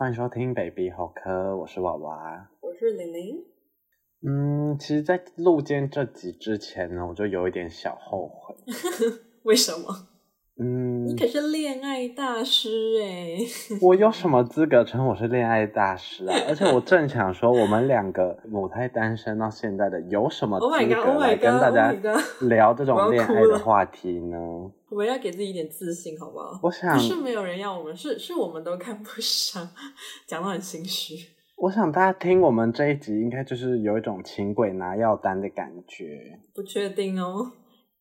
欢迎收听 Baby 好科，我是娃娃，我是玲玲。嗯，其实，在录今这集之前呢，我就有一点小后悔。为什么？嗯，你可是恋爱大师哎！我有什么资格称我是恋爱大师啊？而且我正想说，我们两个母胎单身到现在的，有什么资格来跟大家聊这种恋爱的话题呢？我们要给自己一点自信，好不好？我想不是没有人要我们，是是我们都看不上，讲到很心虚。我想大家听我们这一集，应该就是有一种请鬼拿药单的感觉。不确定哦。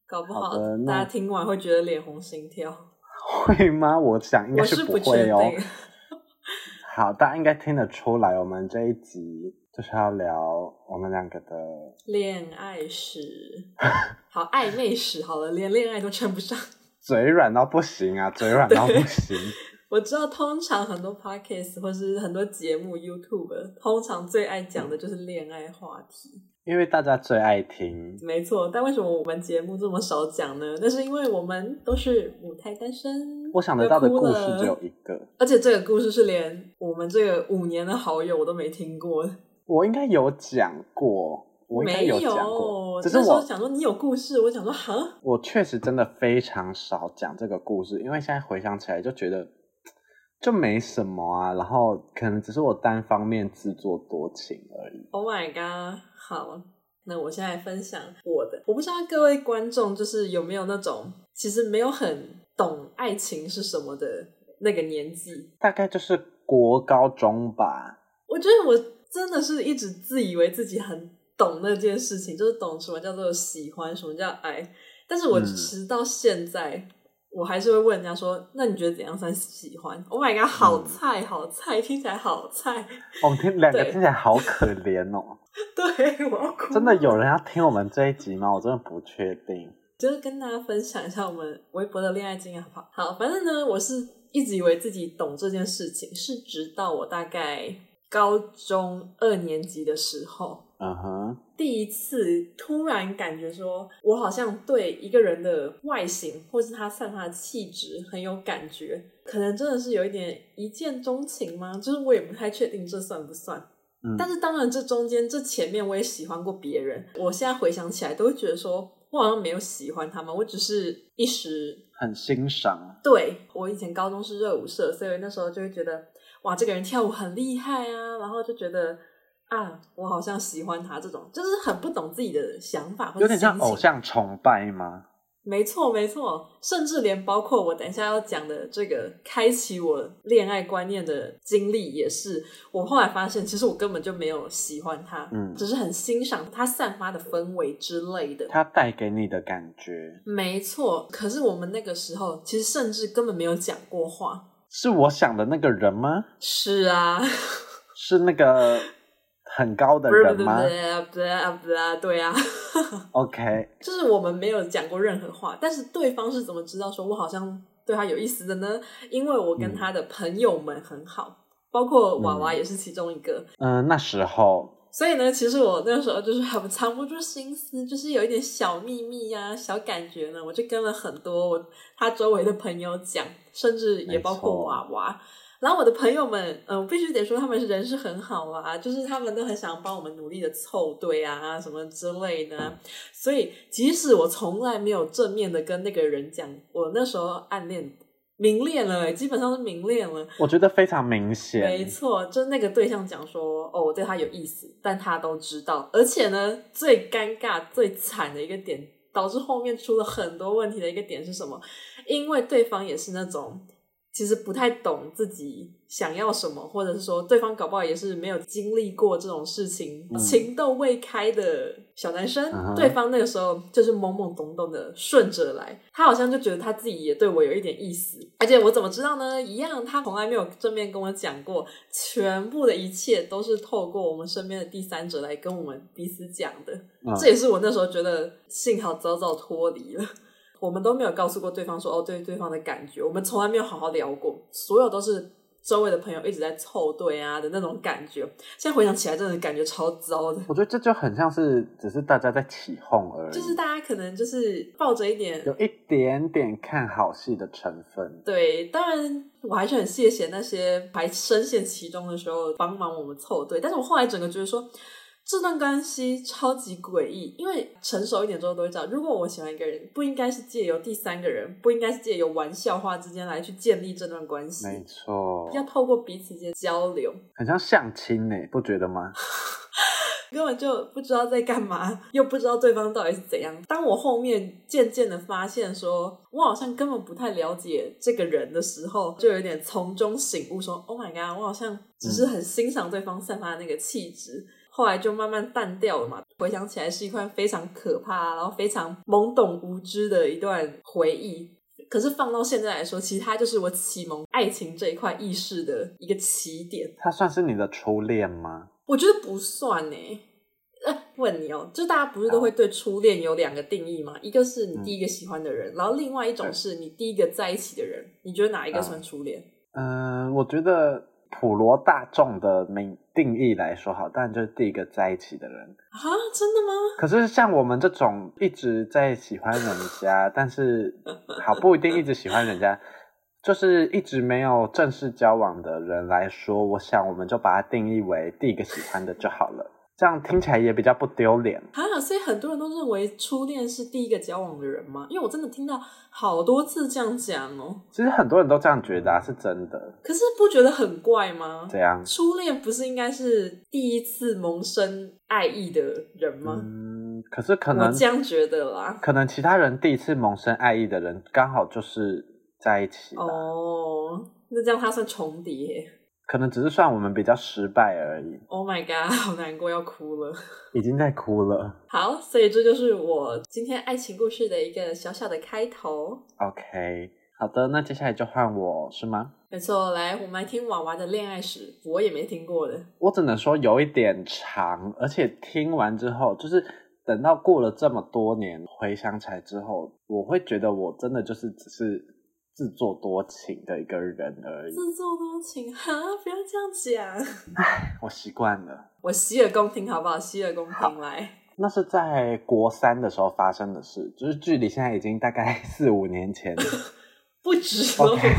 搞不好大家听完会觉得脸红心跳，会吗？我想应该是不会哦。好，大家应该听得出来，我们这一集就是要聊我们两个的恋爱史，好暧昧史。好了，连恋爱都称不上，嘴软到不行啊，嘴软到不行。我知道，通常很多 podcast 或是很多节目 YouTube，通常最爱讲的就是恋爱话题。因为大家最爱听，没错。但为什么我们节目这么少讲呢？那是因为我们都是母胎单身。我想得到的故事只有一个，而且这个故事是连我们这个五年的好友我都没听过。我应该有讲过，我应该有讲过。只是我想说你有故事，我想说哈，我确实真的非常少讲这个故事，因为现在回想起来就觉得就没什么啊。然后可能只是我单方面自作多情而已。Oh my god！好，那我现在分享我的。我不知道各位观众就是有没有那种其实没有很懂爱情是什么的那个年纪，大概就是国高中吧。我觉得我真的是一直自以为自己很懂那件事情，就是懂什么叫做喜欢，什么叫爱。但是我直到现在。嗯我还是会问人家说：“那你觉得怎样算喜欢？”Oh my god，好菜，好菜，听起来好菜。我们听两个听起来好可怜哦。对，我要哭。真的有人要听我们这一集吗？我真的不确定。就是跟大家分享一下我们微博的恋爱经验，好不好？好，反正呢，我是一直以为自己懂这件事情，是直到我大概高中二年级的时候。嗯哼，第一次突然感觉说，我好像对一个人的外形，或是他散发的气质很有感觉，可能真的是有一点一见钟情吗？就是我也不太确定这算不算。嗯，但是当然这中间这前面我也喜欢过别人，我现在回想起来都会觉得说，我好像没有喜欢他们，我只是一时很欣赏。对，我以前高中是热舞社，所以那时候就会觉得，哇，这个人跳舞很厉害啊，然后就觉得。啊，我好像喜欢他这种，就是很不懂自己的想法，有点像偶像崇拜吗？没错，没错，甚至连包括我等一下要讲的这个开启我恋爱观念的经历，也是我后来发现，其实我根本就没有喜欢他，嗯，只是很欣赏他散发的氛围之类的，他带给你的感觉。没错，可是我们那个时候其实甚至根本没有讲过话。是我想的那个人吗？是啊，是那个。很高的人吗？对啊。OK，就是我们没有讲过任何话，但是对方是怎么知道说我好像对他有意思的呢？因为我跟他的朋友们很好，嗯、包括娃娃也是其中一个。嗯、呃，那时候。所以呢，其实我那时候就是很藏不住心思，就是有一点小秘密呀、啊、小感觉呢，我就跟了很多我他周围的朋友讲，甚至也包括娃娃。然后我的朋友们，嗯、呃，我必须得说，他们是人是很好啊，就是他们都很想帮我们努力的凑对啊，什么之类的。所以，即使我从来没有正面的跟那个人讲，我那时候暗恋、明恋了，基本上是明恋了。我觉得非常明显。没错，就那个对象讲说，哦，我对他有意思，但他都知道。而且呢，最尴尬、最惨的一个点，导致后面出了很多问题的一个点是什么？因为对方也是那种。其实不太懂自己想要什么，或者是说对方搞不好也是没有经历过这种事情，嗯、情窦未开的小男生。Uh. 对方那个时候就是懵懵懂懂的顺着来，他好像就觉得他自己也对我有一点意思。而且我怎么知道呢？一样，他从来没有正面跟我讲过，全部的一切都是透过我们身边的第三者来跟我们彼此讲的。Uh. 这也是我那时候觉得幸好早早脱离了。我们都没有告诉过对方说哦，对对方的感觉，我们从来没有好好聊过，所有都是周围的朋友一直在凑对啊的那种感觉。现在回想起来，真的感觉超糟的。我觉得这就很像是只是大家在起哄而已，就是大家可能就是抱着一点有一点点看好戏的成分。对，当然我还是很谢谢那些还深陷其中的时候帮忙我们凑对，但是我后来整个觉得说。这段关系超级诡异，因为成熟一点之后都会知道，如果我喜欢一个人，不应该是借由第三个人，不应该是借由玩笑话之间来去建立这段关系。没错，要透过彼此间交流，很像相亲呢，不觉得吗？根本就不知道在干嘛，又不知道对方到底是怎样。当我后面渐渐的发现说，我好像根本不太了解这个人的时候，就有点从中醒悟说，说：“Oh my god，我好像只是很欣赏对方散发的那个气质。嗯”后来就慢慢淡掉了嘛。回想起来是一块非常可怕，然后非常懵懂无知的一段回忆。可是放到现在来说，其实它就是我启蒙爱情这一块意识的一个起点。它算是你的初恋吗？我觉得不算呢。哎、呃，问你哦，就大家不是都会对初恋有两个定义吗？一个是你第一个喜欢的人，嗯、然后另外一种是你第一个在一起的人。你觉得哪一个算初恋？嗯、呃，我觉得。普罗大众的名定义来说，好，当然就是第一个在一起的人啊，真的吗？可是像我们这种一直在喜欢人家，但是好不一定一直喜欢人家，就是一直没有正式交往的人来说，我想我们就把它定义为第一个喜欢的就好了。这样听起来也比较不丢脸啊！所以很多人都认为初恋是第一个交往的人吗？因为我真的听到好多次这样讲哦。其实很多人都这样觉得啊，是真的。可是不觉得很怪吗？这样，初恋不是应该是第一次萌生爱意的人吗？嗯，可是可能我这样觉得啦。可能其他人第一次萌生爱意的人刚好就是在一起哦。那这样他算重叠？可能只是算我们比较失败而已。Oh my god，好难过，要哭了。已经在哭了。好，所以这就是我今天爱情故事的一个小小的开头。OK，好的，那接下来就换我是吗？没错，来，我们来听娃娃的恋爱史，我也没听过的。我只能说有一点长，而且听完之后，就是等到过了这么多年，回想起来之后，我会觉得我真的就是只是。自作多情的一个人而已。自作多情哈，不要这样讲。唉，我习惯了。我洗耳恭听，好不好？洗耳恭听来。那是在国三的时候发生的事，就是距离现在已经大概 四五年前。不止了。Okay,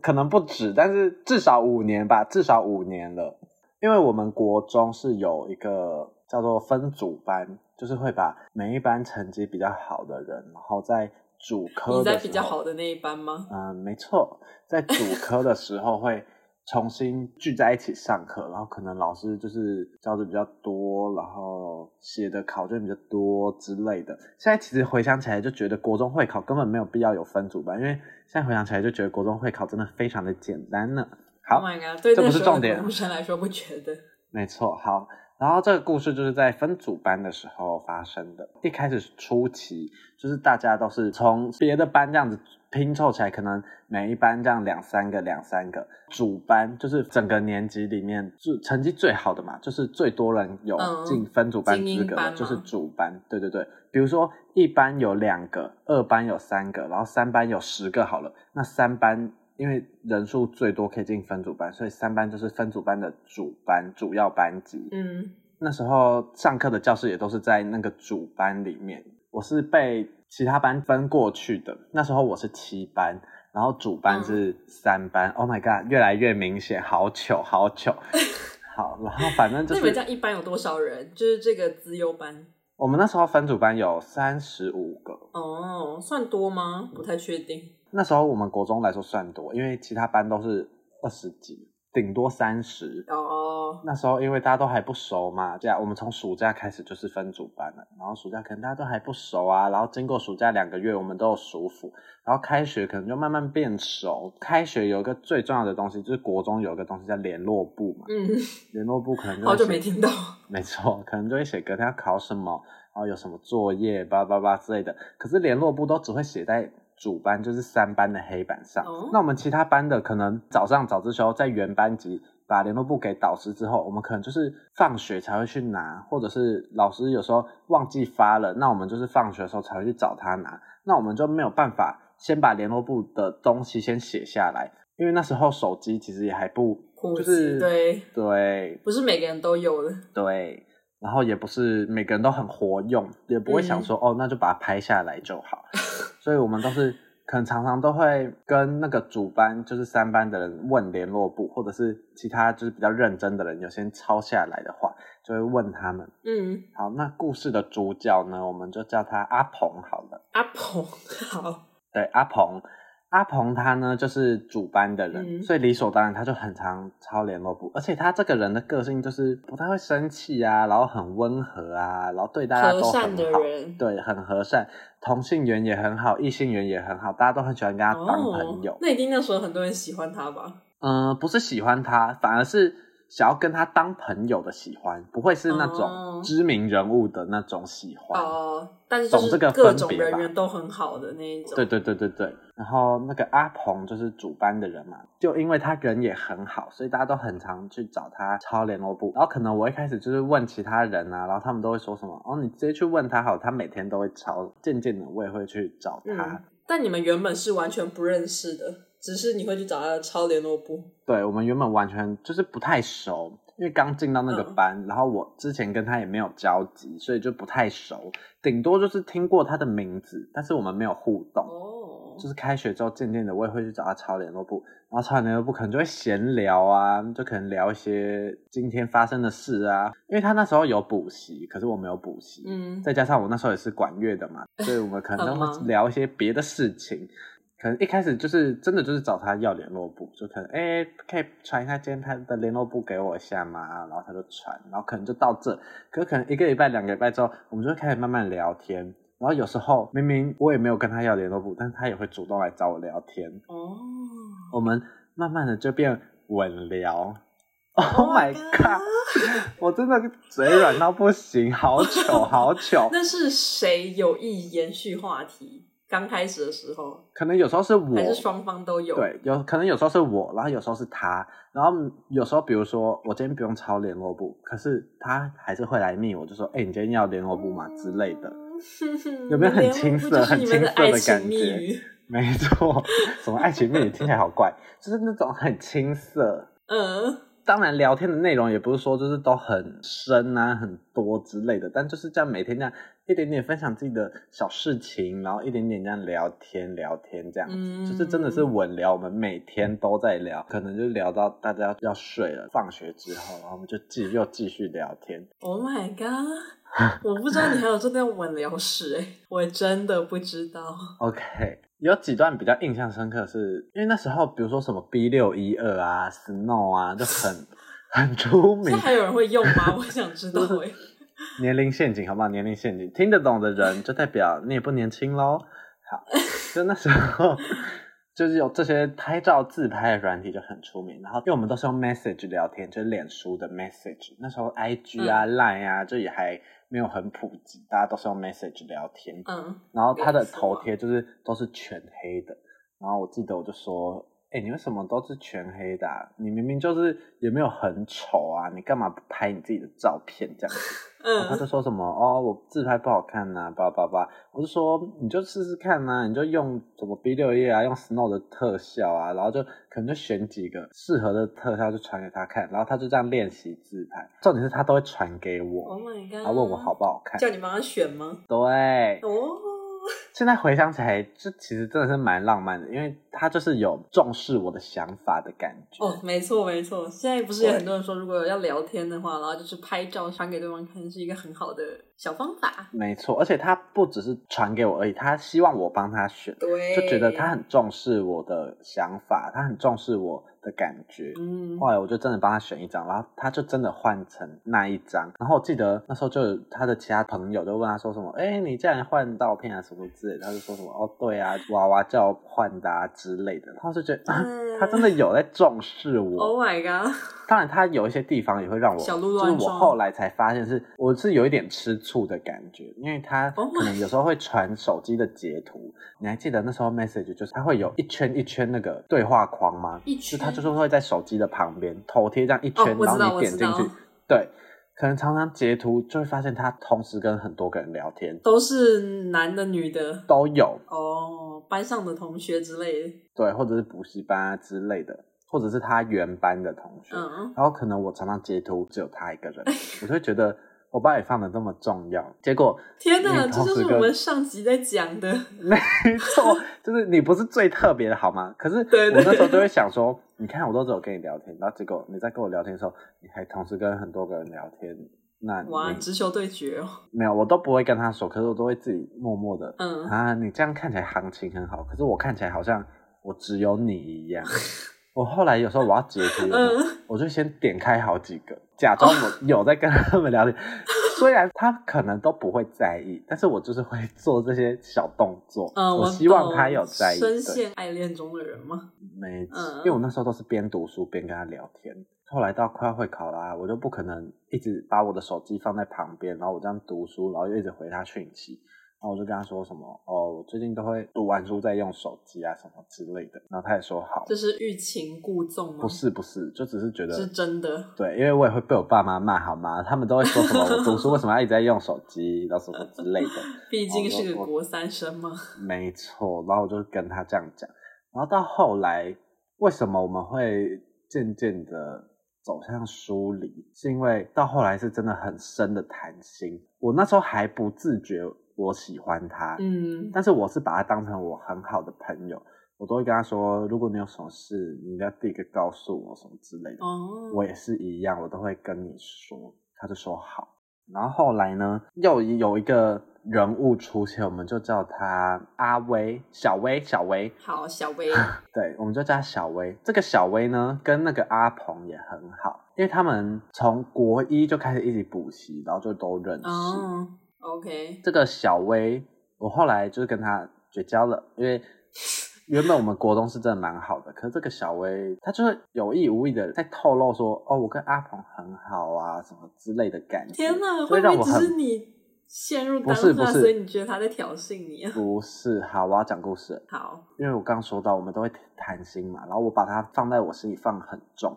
可能不止，但是至少五年吧，至少五年了。因为我们国中是有一个叫做分组班，就是会把每一班成绩比较好的人，然后在。主科你在比较好的那一班吗？嗯，没错，在主科的时候会重新聚在一起上课，然后可能老师就是教的比较多，然后写的考卷比较多之类的。现在其实回想起来，就觉得国中会考根本没有必要有分组班，因为现在回想起来就觉得国中会考真的非常的简单呢。好，Oh my God，对，这不是重点。学生来说不觉得。没错，好。然后这个故事就是在分组班的时候发生的。一开始初期，就是大家都是从别的班这样子拼凑起来，可能每一班这样两三个、两三个。主班就是整个年级里面就成绩最好的嘛，就是最多人有进分组班资格的，就是主班。对对对，比如说一班有两个，二班有三个，然后三班有十个好了，那三班。因为人数最多可以进分组班，所以三班就是分组班的主班，主要班级。嗯，那时候上课的教室也都是在那个主班里面。我是被其他班分过去的，那时候我是七班，然后主班是三班。嗯、Oh my god，越来越明显，好糗，好糗。好，然后反正就是。那你们这样一班有多少人？就是这个资优班。我们那时候分组班有三十五个。哦，算多吗？不太确定。那时候我们国中来说算多，因为其他班都是二十几，顶多三十。哦。那时候因为大家都还不熟嘛，这样我们从暑假开始就是分组班了。然后暑假可能大家都还不熟啊，然后经过暑假两个月，我们都有熟辅，然后开学可能就慢慢变熟。开学有一个最重要的东西，就是国中有一个东西叫联络部嘛。嗯。联络部可能就好久没听到。没错，可能就会写隔天要考什么，然后有什么作业，叭叭叭之类的。可是联络部都只会写在。主班就是三班的黑板上，oh. 那我们其他班的可能早上早自修在原班级把联络簿给导师之后，我们可能就是放学才会去拿，或者是老师有时候忘记发了，那我们就是放学的时候才会去找他拿，那我们就没有办法先把联络簿的东西先写下来，因为那时候手机其实也还不就是对对，不是每个人都有的，对，然后也不是每个人都很活用，也不会想说、嗯、哦，那就把它拍下来就好，所以我们都是。可能常常都会跟那个主班，就是三班的人问联络部，或者是其他就是比较认真的人，有些抄下来的话，就会问他们。嗯，好，那故事的主角呢，我们就叫他阿鹏好了。阿鹏，好。对，阿鹏。阿鹏他呢，就是主班的人，嗯、所以理所当然他就很常抄联络簿，而且他这个人的个性就是不太会生气啊，然后很温和啊，然后对大家都很好，和善的人，对，很和善，同性缘也很好，异性缘也很好，大家都很喜欢跟他当朋友。哦、那一定那时候很多人喜欢他吧？嗯、呃，不是喜欢他，反而是。想要跟他当朋友的喜欢，不会是那种知名人物的那种喜欢哦。Uh, 但是懂这个各种人缘都很好的那一种。对对对对对。然后那个阿鹏就是主班的人嘛，就因为他人也很好，所以大家都很常去找他抄联络簿。然后可能我一开始就是问其他人啊，然后他们都会说什么哦，你直接去问他好，他每天都会抄。渐渐的，我也会去找他。嗯。但你们原本是完全不认识的。只是你会去找他抄联络簿？对，我们原本完全就是不太熟，因为刚进到那个班，嗯、然后我之前跟他也没有交集，所以就不太熟，顶多就是听过他的名字，但是我们没有互动。哦，就是开学之后，渐渐的我也会去找他抄联络簿，然后抄完联络簿可能就会闲聊啊，就可能聊一些今天发生的事啊，因为他那时候有补习，可是我没有补习，嗯，再加上我那时候也是管乐的嘛，所以我们可能会聊一些别的事情。可能一开始就是真的就是找他要联络簿，就可能哎、欸，可以传一下今天他的联络簿给我一下吗？然后他就传，然后可能就到这。可是可能一个礼拜、两个礼拜之后，我们就会开始慢慢聊天。然后有时候明明我也没有跟他要联络簿，但是他也会主动来找我聊天。哦，我们慢慢的就变稳聊。Oh my god！我真的嘴软到不行，好糗，好糗。那是谁有意延续话题？刚开始的时候，可能有时候是我，还是双方都有。对，有可能有时候是我，然后有时候是他，然后有时候比如说我今天不用抄联络簿，可是他还是会来密我，就说：“哎、欸，你今天要联络簿吗？”之类的。有没有很青涩、很青涩的感觉？没错，什么爱情蜜语听起来好怪，就是那种很青涩。嗯。当然，聊天的内容也不是说就是都很深啊、很多之类的，但就是这样每天这样一点点分享自己的小事情，然后一点点这样聊天聊天这样，嗯，就是真的是稳聊。我们每天都在聊，可能就聊到大家要睡了，放学之后，然后我们就继又继续聊天。Oh my god！我不知道你还有这段稳聊史诶，我真的不知道。OK。有几段比较印象深刻是，是因为那时候，比如说什么 B 六一二啊、Snow 啊，就很很出名。还有人会用吗？我想知道。年龄陷阱，好不好？年龄陷阱，听得懂的人就代表你也不年轻喽。好，就那时候就是有这些拍照自拍的软体就很出名，然后因为我们都是用 Message 聊天，就是脸书的 Message，那时候 IG 啊、嗯、Line 啊，就也还。没有很普及，大家都是用 message 聊天。嗯，然后他的头贴就是都是全黑的。然后我记得我就说：“哎、欸，你为什么都是全黑的、啊？你明明就是也没有很丑啊，你干嘛不拍你自己的照片这样子？” 嗯，他就说什么哦，我自拍不好看呐、啊，叭叭叭。我就说你就试试看呐、啊，你就用什么 B 六一啊，用 Snow 的特效啊，然后就可能就选几个适合的特效就传给他看，然后他就这样练习自拍。重点是他都会传给我，Oh my God，然后问我好不好看，叫你帮他选吗？对，哦。现在回想起来，这其实真的是蛮浪漫的，因为他就是有重视我的想法的感觉。哦，没错没错，现在不是有很多人说，如果要聊天的话，然后就是拍照传给对方看，是一个很好的小方法。没错，而且他不只是传给我而已，他希望我帮他选，对，就觉得他很重视我的想法，他很重视我的感觉，嗯，后来我就真的帮他选一张，然后他就真的换成那一张。然后我记得那时候就有他的其他朋友就问他说什么，哎、欸，你竟然换照片啊什么之类的，他就说什么，哦，对啊，娃娃叫我换的啊之类的。然后就觉得、嗯、他真的有在重视我。Oh my god！当然他有一些地方也会让我，就是我后来才发现是我是有一点吃醋的感觉，因为他可能有时候会传手机的截图。Oh、你还记得那时候 message 就是他会有一圈一圈那个对话框吗？一圈。就他就是会在手机的旁边头贴这样一圈，哦、然后你点进去，对，可能常常截图就会发现他同时跟很多个人聊天，都是男的女的都有哦，班上的同学之类的，对，或者是补习班啊之类的，或者是他原班的同学，嗯，然后可能我常常截图只有他一个人，我就会觉得。我把你放的这么重要，结果天哪，这就是我们上集在讲的。没错，就是你不是最特别的好吗？可是我那时候就会想说，你看我都只有跟你聊天，然后结果你在跟我聊天的时候，你还同时跟很多个人聊天，那哇，直球对决哦。没有，我都不会跟他说，可是我都会自己默默的，嗯啊，你这样看起来行情很好，可是我看起来好像我只有你一样。我后来有时候我要截图，嗯，我就先点开好几个，假装我有在跟他们聊天。虽然他可能都不会在意，但是我就是会做这些小动作。嗯，我希望他有在意。深陷爱恋中的人吗？没，嗯，因为我那时候都是边读书边跟他聊天。后来到快要会考啦，我就不可能一直把我的手机放在旁边，然后我这样读书，然后又一直回他讯息。然后我就跟他说什么哦，我最近都会读完书再用手机啊什么之类的。然后他也说好。这是欲擒故纵吗？不是不是，就只是觉得是真的。对，因为我也会被我爸妈骂好吗？他们都会说什么我读书为什么要一直在用手机，然后什么之类的。毕竟是个国三生嘛。没错，然后我就跟他这样讲。然后到后来，为什么我们会渐渐的走向疏离？是因为到后来是真的很深的谈心。我那时候还不自觉。我喜欢他，嗯，但是我是把他当成我很好的朋友，我都会跟他说，如果你有什么事，你要第一个告诉我什么之类的。哦，我也是一样，我都会跟你说。他就说好。然后后来呢，又有一个人物出现，我们就叫他阿威，小威，小威。好，小威。对，我们就叫他小威。这个小威呢，跟那个阿鹏也很好，因为他们从国一就开始一起补习，然后就都认识。哦 OK，这个小薇，我后来就是跟他绝交了，因为原本我们国中是真的蛮好的，可是这个小薇，她就是有意无意的在透露说，哦，我跟阿鹏很好啊，什么之类的感觉。天哪，会不会只是你陷入当中，所以你觉得他在挑衅你啊？不是，好，我要讲故事。好，因为我刚刚说到，我们都会谈心嘛，然后我把它放在我心里放很重。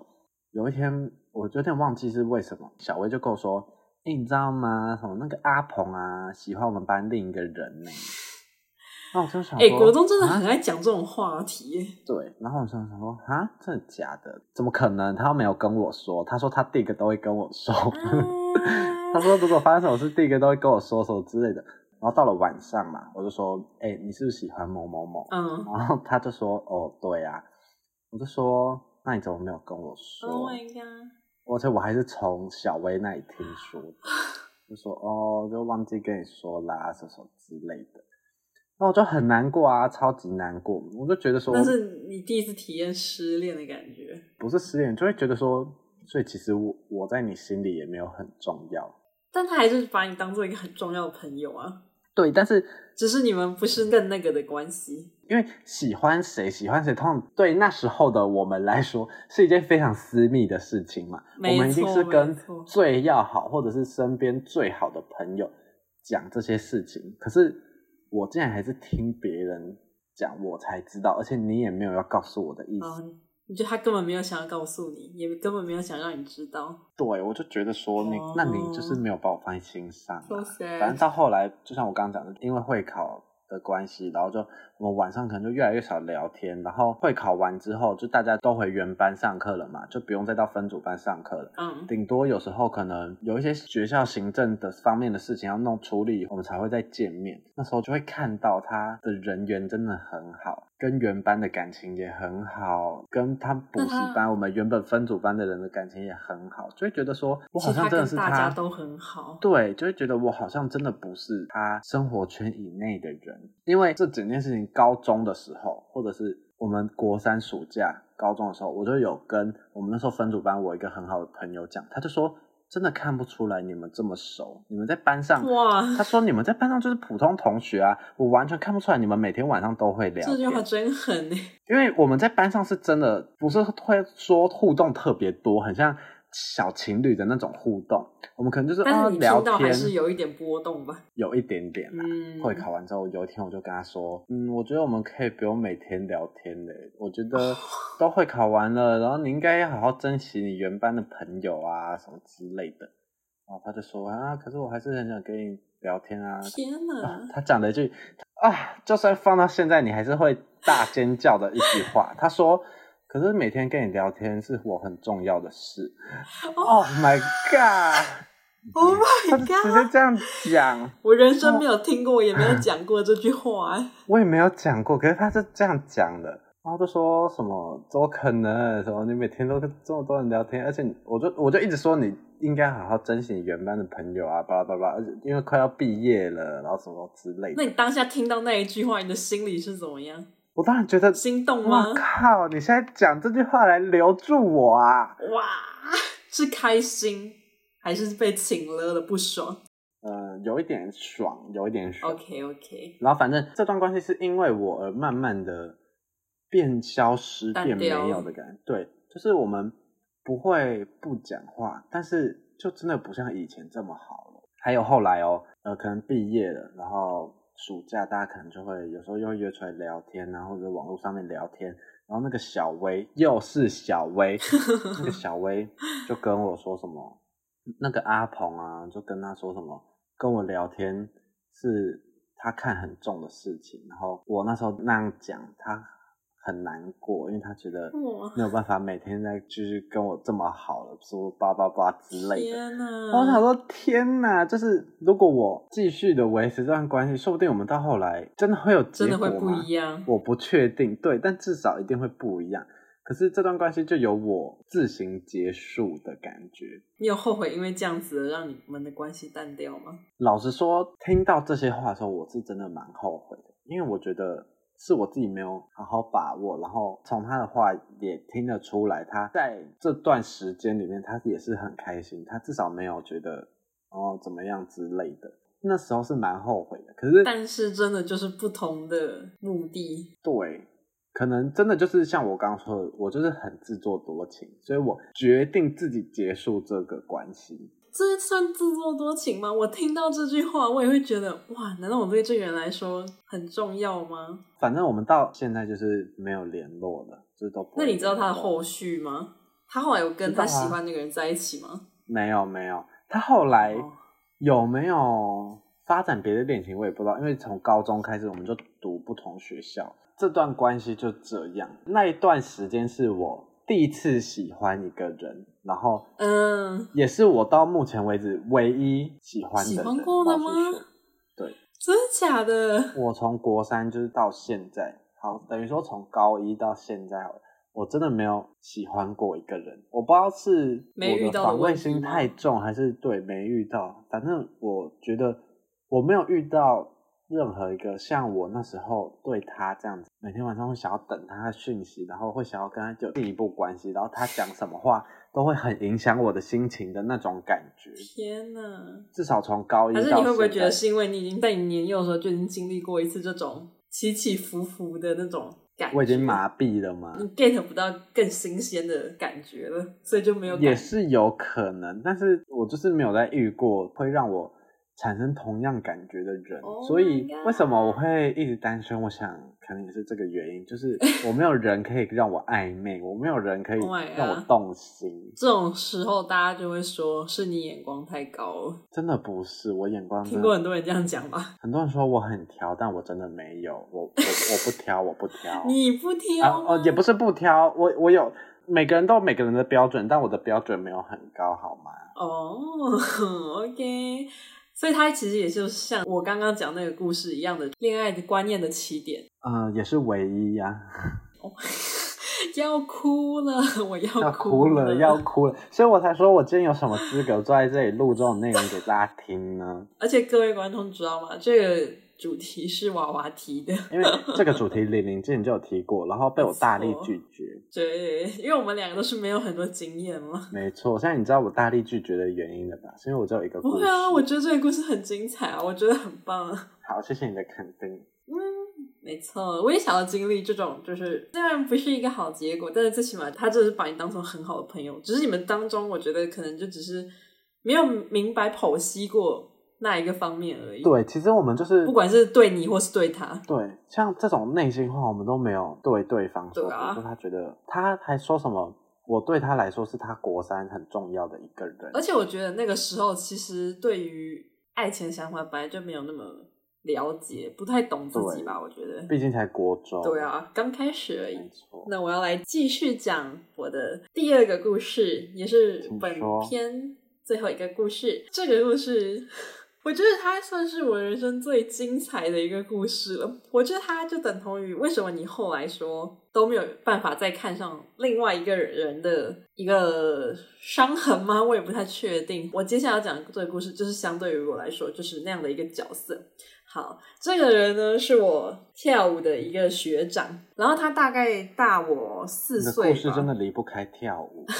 有一天，我有点忘记是为什么，小薇就跟我说。欸、你知道吗？什么那个阿鹏啊，喜欢我们班另一个人呢？那我就想说，哎、欸，国中真的很爱讲这种话题。对，然后我就想说，啊，真的假的？怎么可能？他又没有跟我说，他说他第一个都会跟我说。他说如果发生什么事，第一个都会跟我说什么之类的。然后到了晚上嘛，我就说，哎、欸，你是不是喜欢某某某？嗯。然后他就说，哦，对啊。我就说，那你怎么没有跟我说？Oh my god！而且我还是从小薇那里听说的，就说哦，就忘记跟你说啦，什么之类的。那我就很难过啊，超级难过。我就觉得说，那是你第一次体验失恋的感觉，不是失恋，就会觉得说，所以其实我我在你心里也没有很重要。但他还是把你当做一个很重要的朋友啊。对，但是只是你们不是更那个的关系。因为喜欢谁，喜欢谁，通常对那时候的我们来说是一件非常私密的事情嘛。我们一定是跟最要好，或者是身边最好的朋友讲这些事情。可是我竟然还是听别人讲，我才知道，而且你也没有要告诉我的意思。嗯，你觉得他根本没有想要告诉你，也根本没有想让你知道。对，我就觉得说你，那你就是没有把我放在心上啊。反正到后来，就像我刚刚讲的，因为会考的关系，然后就我们晚上可能就越来越少聊天，然后会考完之后，就大家都回原班上课了嘛，就不用再到分组班上课了。嗯，顶多有时候可能有一些学校行政的方面的事情要弄处理，我们才会再见面。那时候就会看到他的人缘真的很好，跟原班的感情也很好，跟他补习班我们原本分组班的人的感情也很好，就会觉得说我好像真的是他，大家都很好。对，就会觉得我好像真的不是他生活圈以内的人。因为这整件事情，高中的时候，或者是我们国三暑假、高中的时候，我就有跟我们那时候分组班我一个很好的朋友讲，他就说，真的看不出来你们这么熟，你们在班上，哇，他说你们在班上就是普通同学啊，我完全看不出来你们每天晚上都会聊。这句话真狠耶，因为我们在班上是真的不是会说互动特别多，很像。小情侣的那种互动，我们可能就是啊聊天，还是有一点波动吧，有一点点啦。嗯，会考完之后，有一天我就跟他说，嗯，我觉得我们可以不用每天聊天嘞。我觉得都会考完了，然后你应该要好好珍惜你原班的朋友啊，什么之类的。然后他就说啊，可是我还是很想跟你聊天啊。天哪！啊，他讲了一句，啊，就算放到现在，你还是会大尖叫的一句话。他说：“可是每天跟你聊天是我很重要的事。”Oh my god！Oh my god！他直接这样讲，我人生没有听过，也没有讲过这句话。我也没有讲过，可是他是这样讲的。然后就说什么？怎么可能？什么？你每天都跟这么多人聊天，而且我就我就一直说你应该好好珍惜你原班的朋友啊，巴拉巴拉，而且因为快要毕业了，然后什么之类的。那你当下听到那一句话，你的心里是怎么样？我当然觉得心动吗？靠！你现在讲这句话来留住我啊？哇，是开心还是被请了的不爽？呃，有一点爽，有一点爽。OK OK。然后反正这段关系是因为我而慢慢的。变消失，变没有的感觉。对，就是我们不会不讲话，但是就真的不像以前这么好了。还有后来哦，呃，可能毕业了，然后暑假大家可能就会有时候又约出来聊天啊，或者网络上面聊天。然后那个小薇又是小薇，那个小薇就跟我说什么，那个阿鹏啊，就跟他说什么，跟我聊天是他看很重的事情。然后我那时候那样讲他。很难过，因为他觉得没有办法每天在就是跟我这么好了，说叭叭叭之类的。天哪！我想说，天哪！就是如果我继续的维持这段关系，说不定我们到后来真的会有结果吗？真的会不一样？我不确定，对，但至少一定会不一样。可是这段关系就由我自行结束的感觉。你有后悔因为这样子让你们的关系淡掉吗？老实说，听到这些话的时候，我是真的蛮后悔的，因为我觉得。是我自己没有好好把握，然后从他的话也听得出来，他在这段时间里面，他也是很开心，他至少没有觉得哦怎么样之类的。那时候是蛮后悔的，可是但是真的就是不同的目的，对，可能真的就是像我刚刚说的，我就是很自作多情，所以我决定自己结束这个关系。这算自作多情吗？我听到这句话，我也会觉得哇，难道我对这个人来说很重要吗？反正我们到现在就是没有联络了，这都不。那你知道他的后续吗？他后来有跟他喜欢那个人在一起吗？没有，没有。他后来有没有发展别的恋情，我也不知道。因为从高中开始，我们就读不同学校，这段关系就这样。那一段时间是我第一次喜欢一个人。然后，嗯，也是我到目前为止唯一喜欢的人。喜欢过的吗？对，真的假的？我从国三就是到现在，好，等于说从高一到现在，我真的没有喜欢过一个人。我不知道是我的防卫心太重，还是对没遇到。反正我觉得我没有遇到。任何一个像我那时候对他这样子，每天晚上会想要等他的讯息，然后会想要跟他有进一步关系，然后他讲什么话都会很影响我的心情的那种感觉。天哪！至少从高一可是你会不会觉得是因为你已经在你年幼的时候就已经经历过一次这种起起伏伏的那种感觉？我已经麻痹了吗？你 get 不到更新鲜的感觉了，所以就没有。也是有可能，但是我就是没有在遇过会让我。产生同样感觉的人，oh、所以为什么我会一直单身？我想可能也是这个原因，就是 我没有人可以让我暧昧，我没有人可以让我动心。Oh、这种时候，大家就会说是你眼光太高了。真的不是，我眼光听过很多人这样讲吧？很多人说我很挑，但我真的没有，我我我不挑，我不挑。你不挑？哦、啊，也不是不挑，我我有，每个人都有每个人的标准，但我的标准没有很高，好吗？哦、oh，OK。所以他其实也就像我刚刚讲那个故事一样的恋爱的观念的起点，嗯、呃，也是唯一呀、啊。要哭了，我要哭了，要哭了，要哭了，所以我才说我今天有什么资格坐在这里录这种内容给大家听呢？而且各位观众知道吗？这个。主题是娃娃提的，因为这个主题玲玲之前就有提过，然后被我大力拒绝。对，因为我们两个都是没有很多经验嘛。没错，现在你知道我大力拒绝的原因了吧？是因为我只有一个故事。不会啊，我觉得这个故事很精彩啊，我觉得很棒。好，谢谢你的肯定。嗯，没错，我也想要经历这种，就是虽然不是一个好结果，但是最起码他就是把你当成很好的朋友。只是你们当中，我觉得可能就只是没有明白剖析过。那一个方面而已。对，其实我们就是不管是对你或是对他，对，像这种内心话，我们都没有对对方说。对啊，就他觉得他还说什么，我对他来说是他国三很重要的一个人。而且我觉得那个时候，其实对于爱情的想法本来就没有那么了解，不太懂自己吧？我觉得，毕竟才国中。对啊，刚开始而已。那我要来继续讲我的第二个故事，也是本篇最后一个故事。这个故事。我觉得它算是我人生最精彩的一个故事了。我觉得它就等同于为什么你后来说都没有办法再看上另外一个人的一个伤痕吗？我也不太确定。我接下来要讲的这个故事，就是相对于我来说，就是那样的一个角色。好，这个人呢是我跳舞的一个学长，然后他大概大我四岁。故事真的离不开跳舞。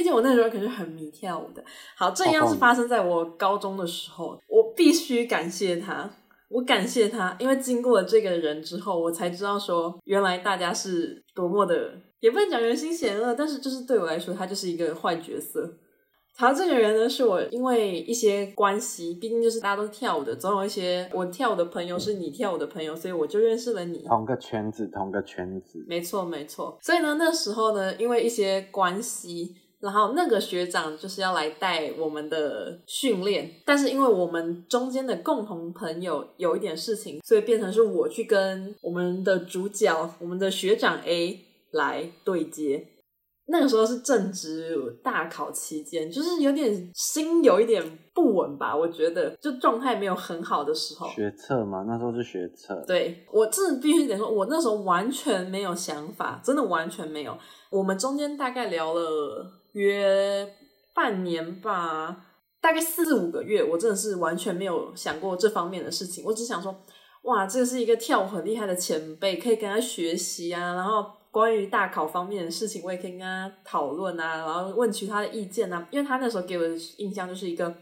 毕竟我那时候可是很迷跳舞的。好，这一样是发生在我高中的时候，我必须感谢他，我感谢他，因为经过了这个人之后，我才知道说，原来大家是多么的，也不能讲人心险恶，但是就是对我来说，他就是一个坏角色。好，这个人呢，是我因为一些关系，毕竟就是大家都是跳舞的，总有一些我跳舞的朋友是你跳舞的朋友，所以我就认识了你。同个圈子，同个圈子。没错，没错。所以呢，那时候呢，因为一些关系，然后那个学长就是要来带我们的训练，但是因为我们中间的共同朋友有一点事情，所以变成是我去跟我们的主角，我们的学长 A 来对接。那个时候是正值大考期间，就是有点心有一点不稳吧，我觉得就状态没有很好的时候。学测嘛，那时候是学测。对，我真的必须得说，我那时候完全没有想法，真的完全没有。我们中间大概聊了约半年吧，大概四五个月，我真的是完全没有想过这方面的事情。我只想说，哇，这是一个跳舞很厉害的前辈，可以跟他学习啊，然后。关于大考方面的事情，我也可以跟他讨论啊，然后问取他的意见啊。因为他那时候给我的印象就是一个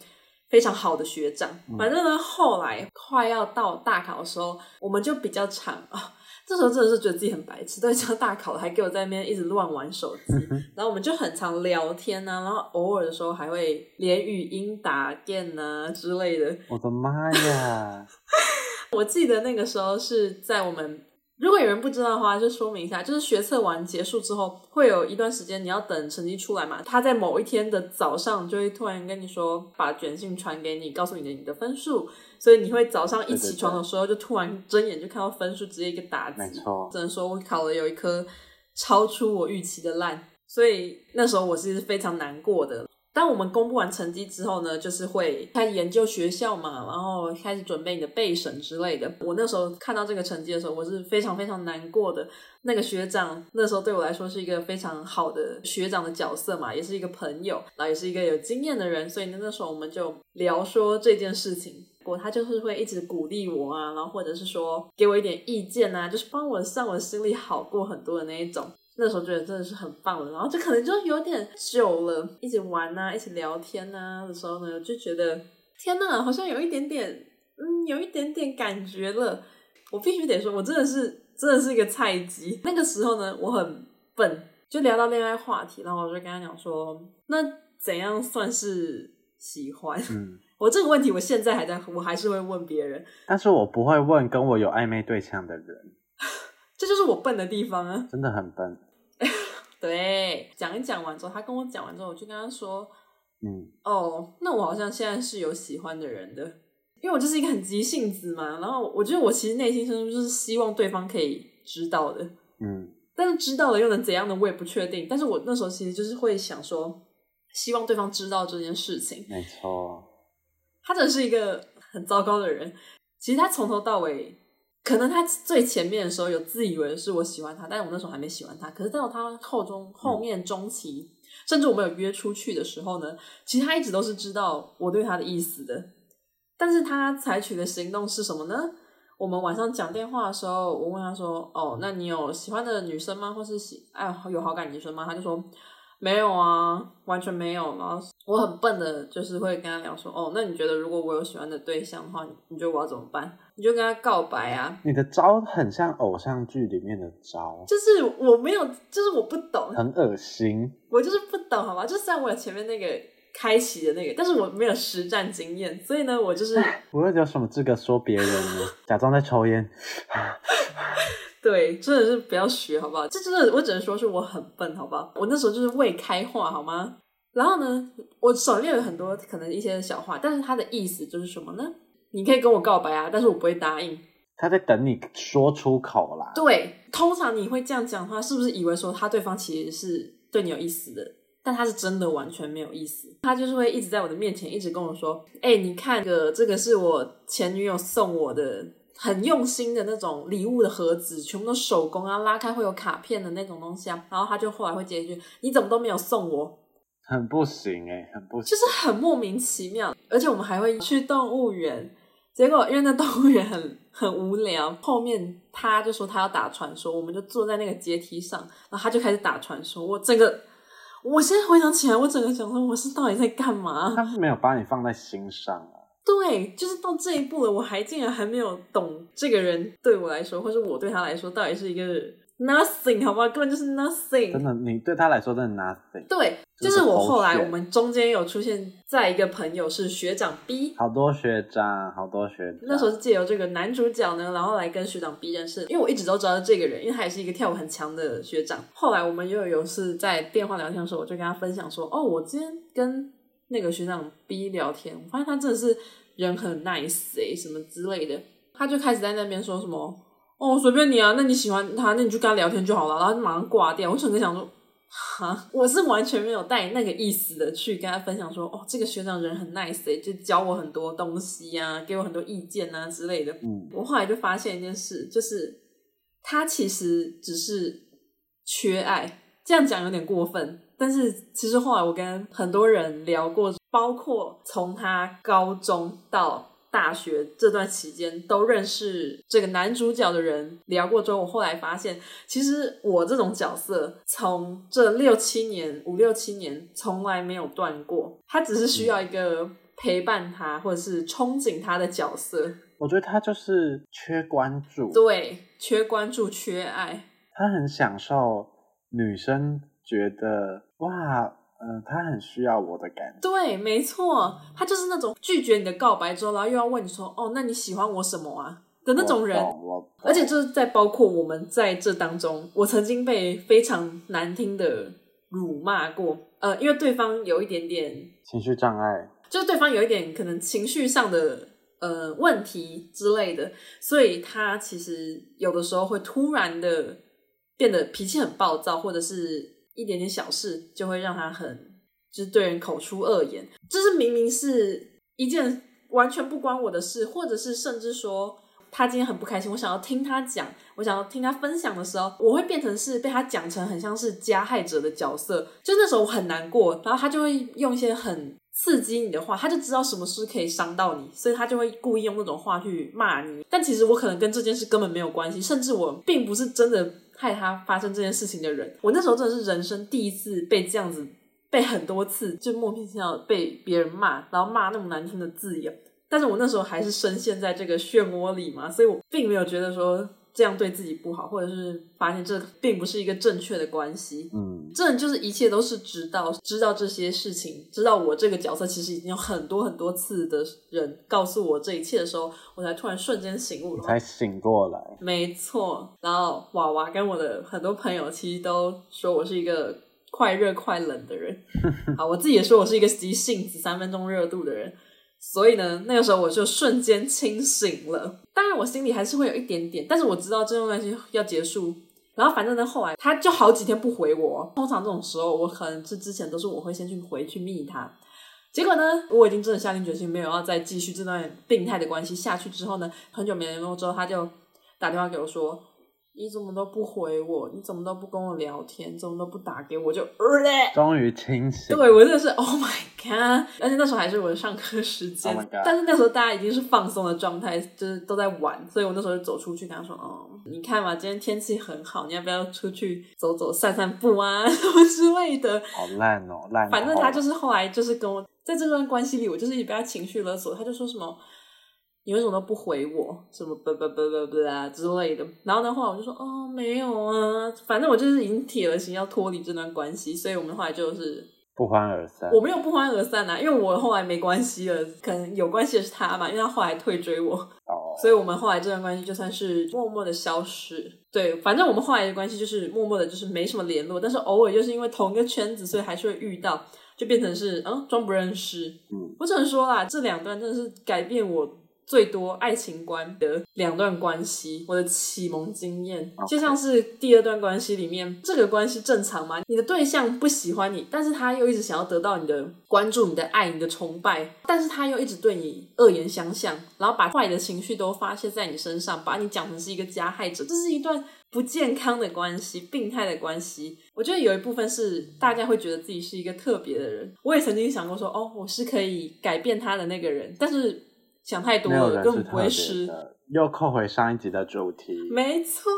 非常好的学长。反正呢，后来快要到大考的时候，我们就比较长啊。这时候真的是觉得自己很白痴，都已经大考了，还给我在那边一直乱玩手机。然后我们就很常聊天啊，然后偶尔的时候还会连语音打电啊之类的。我的妈呀！我记得那个时候是在我们。如果有人不知道的话，就说明一下，就是学测完结束之后，会有一段时间你要等成绩出来嘛。他在某一天的早上就会突然跟你说，把卷信传给你，告诉你的你的分数。所以你会早上一起床的时候，就突然睁眼就看到分数，直接一个打击。没错，只能说我考了有一科超出我预期的烂，所以那时候我是非常难过的。当我们公布完成绩之后呢，就是会开始研究学校嘛，然后开始准备你的备审之类的。我那时候看到这个成绩的时候，我是非常非常难过的。那个学长那时候对我来说是一个非常好的学长的角色嘛，也是一个朋友，然后也是一个有经验的人，所以那时候我们就聊说这件事情。我他就是会一直鼓励我啊，然后或者是说给我一点意见啊，就是帮我让我心里好过很多的那一种。那时候觉得真的是很棒的，然后就可能就有点久了，一起玩啊，一起聊天啊的时候呢，就觉得天呐，好像有一点点，嗯，有一点点感觉了。我必须得说，我真的是真的是一个菜鸡。那个时候呢，我很笨，就聊到恋爱话题，然后我就跟他讲说，那怎样算是喜欢？嗯，我这个问题我现在还在，我还是会问别人，但是我不会问跟我有暧昧对象的人，这就是我笨的地方啊，真的很笨。对，讲一讲完之后，他跟我讲完之后，我就跟他说：“嗯，哦，那我好像现在是有喜欢的人的，因为我就是一个很急性子嘛。然后我觉得我其实内心深处就是希望对方可以知道的，嗯，但是知道了又能怎样呢？我也不确定。但是我那时候其实就是会想说，希望对方知道这件事情。没错，他真的是一个很糟糕的人。其实他从头到尾。”可能他最前面的时候有自以为是我喜欢他，但是我那时候还没喜欢他。可是到他后中后面中期，嗯、甚至我们有约出去的时候呢，其实他一直都是知道我对他的意思的。但是他采取的行动是什么呢？我们晚上讲电话的时候，我问他说：“哦，那你有喜欢的女生吗？或是喜哎有好感女生吗？”他就说。没有啊，完全没有。然后我很笨的，就是会跟他聊说，哦，那你觉得如果我有喜欢的对象的话，你觉得我要怎么办？你就跟他告白啊。你的招很像偶像剧里面的招，就是我没有，就是我不懂，很恶心。我就是不懂，好吗？就算我有前面那个开启的那个，但是我没有实战经验，所以呢，我就是我有什么资格说别人呢？假装在抽烟。对，真的是不要学，好不好？这真的，我只能说是我很笨，好不好？我那时候就是未开化，好吗？然后呢，我手里有很多可能一些小话，但是他的意思就是什么呢？你可以跟我告白啊，但是我不会答应。他在等你说出口啦。对，通常你会这样讲的话，是不是以为说他对方其实是对你有意思的？但他是真的完全没有意思，他就是会一直在我的面前一直跟我说：“哎、欸，你看个这个是我前女友送我的，很用心的那种礼物的盒子，全部都手工啊，拉开会有卡片的那种东西啊。”然后他就后来会接一句：“你怎么都没有送我？”很不行哎、欸、很不行，就是很莫名其妙。而且我们还会去动物园，结果因为那动物园很 很无聊，后面他就说他要打传说，我们就坐在那个阶梯上，然后他就开始打传说，我整个。我现在回想起来，我整个想说，我是到底在干嘛？他是没有把你放在心上啊。对，就是到这一步了，我还竟然还没有懂这个人对我来说，或是我对他来说，到底是一个。Nothing，好不好，根本就是 nothing。真的，你对他来说真的 nothing。对，就是我后来我们中间有出现在一个朋友是学长 B，好多学长，好多学长。那时候是借由这个男主角呢，然后来跟学长 B 认识。因为我一直都知道这个人，因为他也是一个跳舞很强的学长。后来我们又有一次在电话聊天的时候，我就跟他分享说：“哦，我今天跟那个学长 B 聊天，我发现他真的是人很 nice 欸，什么之类的。”他就开始在那边说什么。哦，随便你啊，那你喜欢他，那你就跟他聊天就好了，然后就马上挂掉。我整个想说，哈，我是完全没有带那个意思的去跟他分享说，哦，这个学长人很 nice 欸，就教我很多东西啊，给我很多意见啊之类的。嗯，我后来就发现一件事，就是他其实只是缺爱，这样讲有点过分，但是其实后来我跟很多人聊过，包括从他高中到。大学这段期间都认识这个男主角的人聊过之后，我后来发现，其实我这种角色从这六七年、五六七年从来没有断过。他只是需要一个陪伴他或者是憧憬他的角色。我觉得他就是缺关注，对，缺关注、缺爱。他很享受女生觉得哇。嗯，他很需要我的感觉。对，没错，他就是那种拒绝你的告白之后，然后又要问你说：“哦，那你喜欢我什么啊？”的那种人。而且就是在包括我们在这当中，我曾经被非常难听的辱骂过。呃，因为对方有一点点情绪障碍，就是对方有一点可能情绪上的呃问题之类的，所以他其实有的时候会突然的变得脾气很暴躁，或者是。一点点小事就会让他很，就是对人口出恶言，就是明明是一件完全不关我的事，或者是甚至说他今天很不开心，我想要听他讲，我想要听他分享的时候，我会变成是被他讲成很像是加害者的角色，就那时候我很难过，然后他就会用一些很刺激你的话，他就知道什么事可以伤到你，所以他就会故意用那种话去骂你，但其实我可能跟这件事根本没有关系，甚至我并不是真的。害他发生这件事情的人，我那时候真的是人生第一次被这样子，被很多次就莫名其妙被别人骂，然后骂那么难听的字眼。但是我那时候还是深陷在这个漩涡里嘛，所以我并没有觉得说。这样对自己不好，或者是发现这并不是一个正确的关系。嗯，这就是一切都是知道知道这些事情，知道我这个角色其实已经有很多很多次的人告诉我这一切的时候，我才突然瞬间醒悟了，才醒过来。没错，然后娃娃跟我的很多朋友其实都说我是一个快热快冷的人。啊，我自己也说我是一个急性子、三分钟热度的人。所以呢，那个时候我就瞬间清醒了。当然，我心里还是会有一点点，但是我知道这段关系要结束。然后，反正呢，后来他就好几天不回我。通常这种时候，我可能是之前都是我会先去回去密他。结果呢，我已经真的下定决心没有要再继续这段病态的关系下去之后呢，很久没联络之后，他就打电话给我说。你怎么都不回我？你怎么都不跟我聊天？怎么都不打给我？就终于清醒。对，我真的是 Oh my God！而且那时候还是我的上课时间，oh、但是那时候大家已经是放松的状态，就是都在玩，所以我那时候就走出去跟他说：“哦，你看嘛，今天天气很好，你要不要出去走走、散散步啊，什么之类的？”好烂哦，烂！反正他就是后来就是跟我在这段关系里，我就是一直被他情绪勒索，他就说什么。你为什么都不回我？什么不不不不不啊之类的。然后的话，我就说哦，没有啊，反正我就是已经铁了心要脱离这段关系，所以我们后来就是不欢而散。我没有不欢而散啊，因为我后来没关系了，可能有关系的是他嘛，因为他后来退追我，哦，所以我们后来这段关系就算是默默的消失。对，反正我们后来的关系就是默默的，就是没什么联络，但是偶尔就是因为同一个圈子，所以还是会遇到，就变成是嗯装不认识。嗯，我只能说啦，这两段真的是改变我。最多爱情观的两段关系，我的启蒙经验.就像是第二段关系里面，这个关系正常吗？你的对象不喜欢你，但是他又一直想要得到你的关注、你的爱、你的崇拜，但是他又一直对你恶言相向，然后把坏的情绪都发泄在你身上，把你讲成是一个加害者，这是一段不健康的关系、病态的关系。我觉得有一部分是大家会觉得自己是一个特别的人，我也曾经想过说，哦，我是可以改变他的那个人，但是。想太多了，根本不会是。又扣回上一集的主题。没错，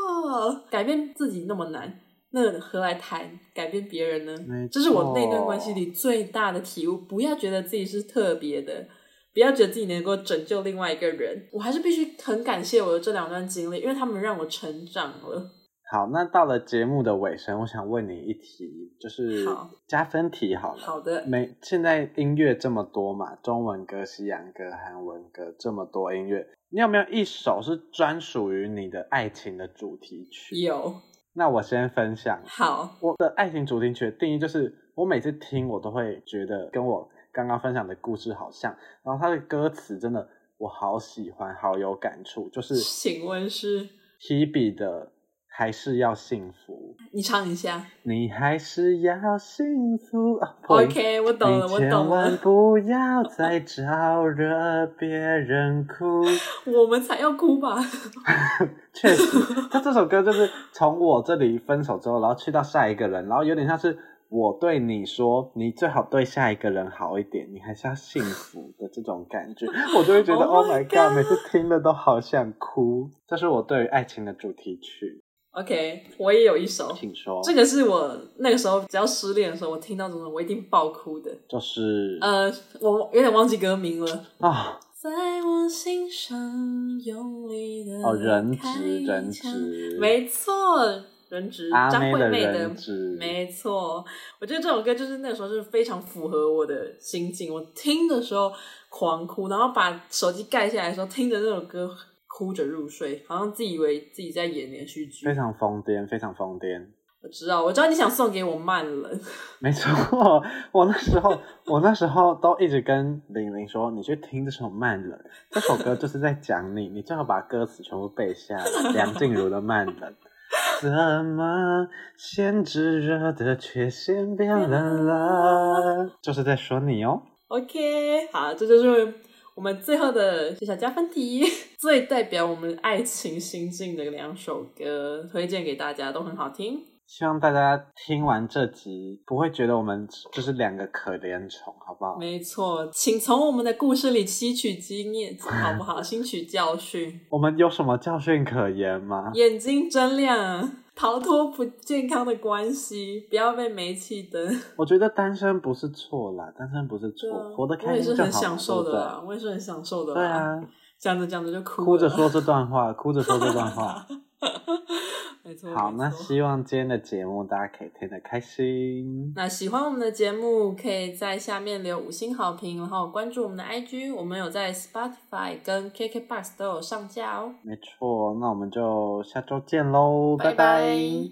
改变自己那么难，那何来谈改变别人呢？这是我那段关系里最大的体悟。不要觉得自己是特别的，不要觉得自己能够拯救另外一个人。我还是必须很感谢我的这两段经历，因为他们让我成长了。好，那到了节目的尾声，我想问你一题，就是加分题好了。好的。没，现在音乐这么多嘛，中文歌、西洋歌、韩文歌这么多音乐，你有没有一首是专属于你的爱情的主题曲？有。那我先分享。好。我的爱情主题曲的定义就是，我每次听我都会觉得跟我刚刚分享的故事好像，然后它的歌词真的我好喜欢，好有感触。就是，请问是 Hebe 的。还是要幸福，你唱一下。你还是要幸福。OK，我懂了，我懂了。你千万不要再招惹别人哭。我们才要哭吧？确实，他这首歌就是从我这里分手之后，然后去到下一个人，然后有点像是。我对你说，你最好对下一个人好一点，你还是要幸福的这种感觉，我就会觉得 Oh my God，每次听了都好想哭。这是我对于爱情的主题曲。OK，我也有一首，请说。这个是我那个时候只要失恋的时候，我听到这种我一定爆哭的。就是呃，我有点忘记歌名了啊。在我心上用力的哦，人质，人质，没错。人质张惠妹的，人质没错，我觉得这首歌就是那个时候是非常符合我的心境。我听的时候狂哭，然后把手机盖下来的时候，听着那首歌哭着入睡，好像自以为自己在演连续剧，非常疯癫，非常疯癫。我知道，我知道你想送给我慢冷，没错，我那时候我那时候都一直跟玲玲说，你去听这首慢冷，这首歌就是在讲你，你最好把歌词全部背下来。梁静茹的慢冷。怎么先炙热的却先变冷了？就是在说你哦。OK，好，这就是我们最后的小小加分题，最代表我们爱情心境的两首歌，推荐给大家，都很好听。希望大家听完这集不会觉得我们就是两个可怜虫，好不好？没错，请从我们的故事里吸取经验，好不好？吸取教训。我们有什么教训可言吗？眼睛睁亮，逃脱不健康的关系，不要被煤气灯。我觉得单身不是错啦，单身不是错，啊、活得开心就好。我也是很享受的啦，我也是很享受的。对啊，讲着讲着就哭，哭着说这段话，哭着说这段话。没错，好，那希望今天的节目大家可以听得开心。那喜欢我们的节目，可以在下面留五星好评，然后关注我们的 IG，我们有在 Spotify 跟 KKBOX 都有上架哦。没错，那我们就下周见喽，拜拜。拜拜。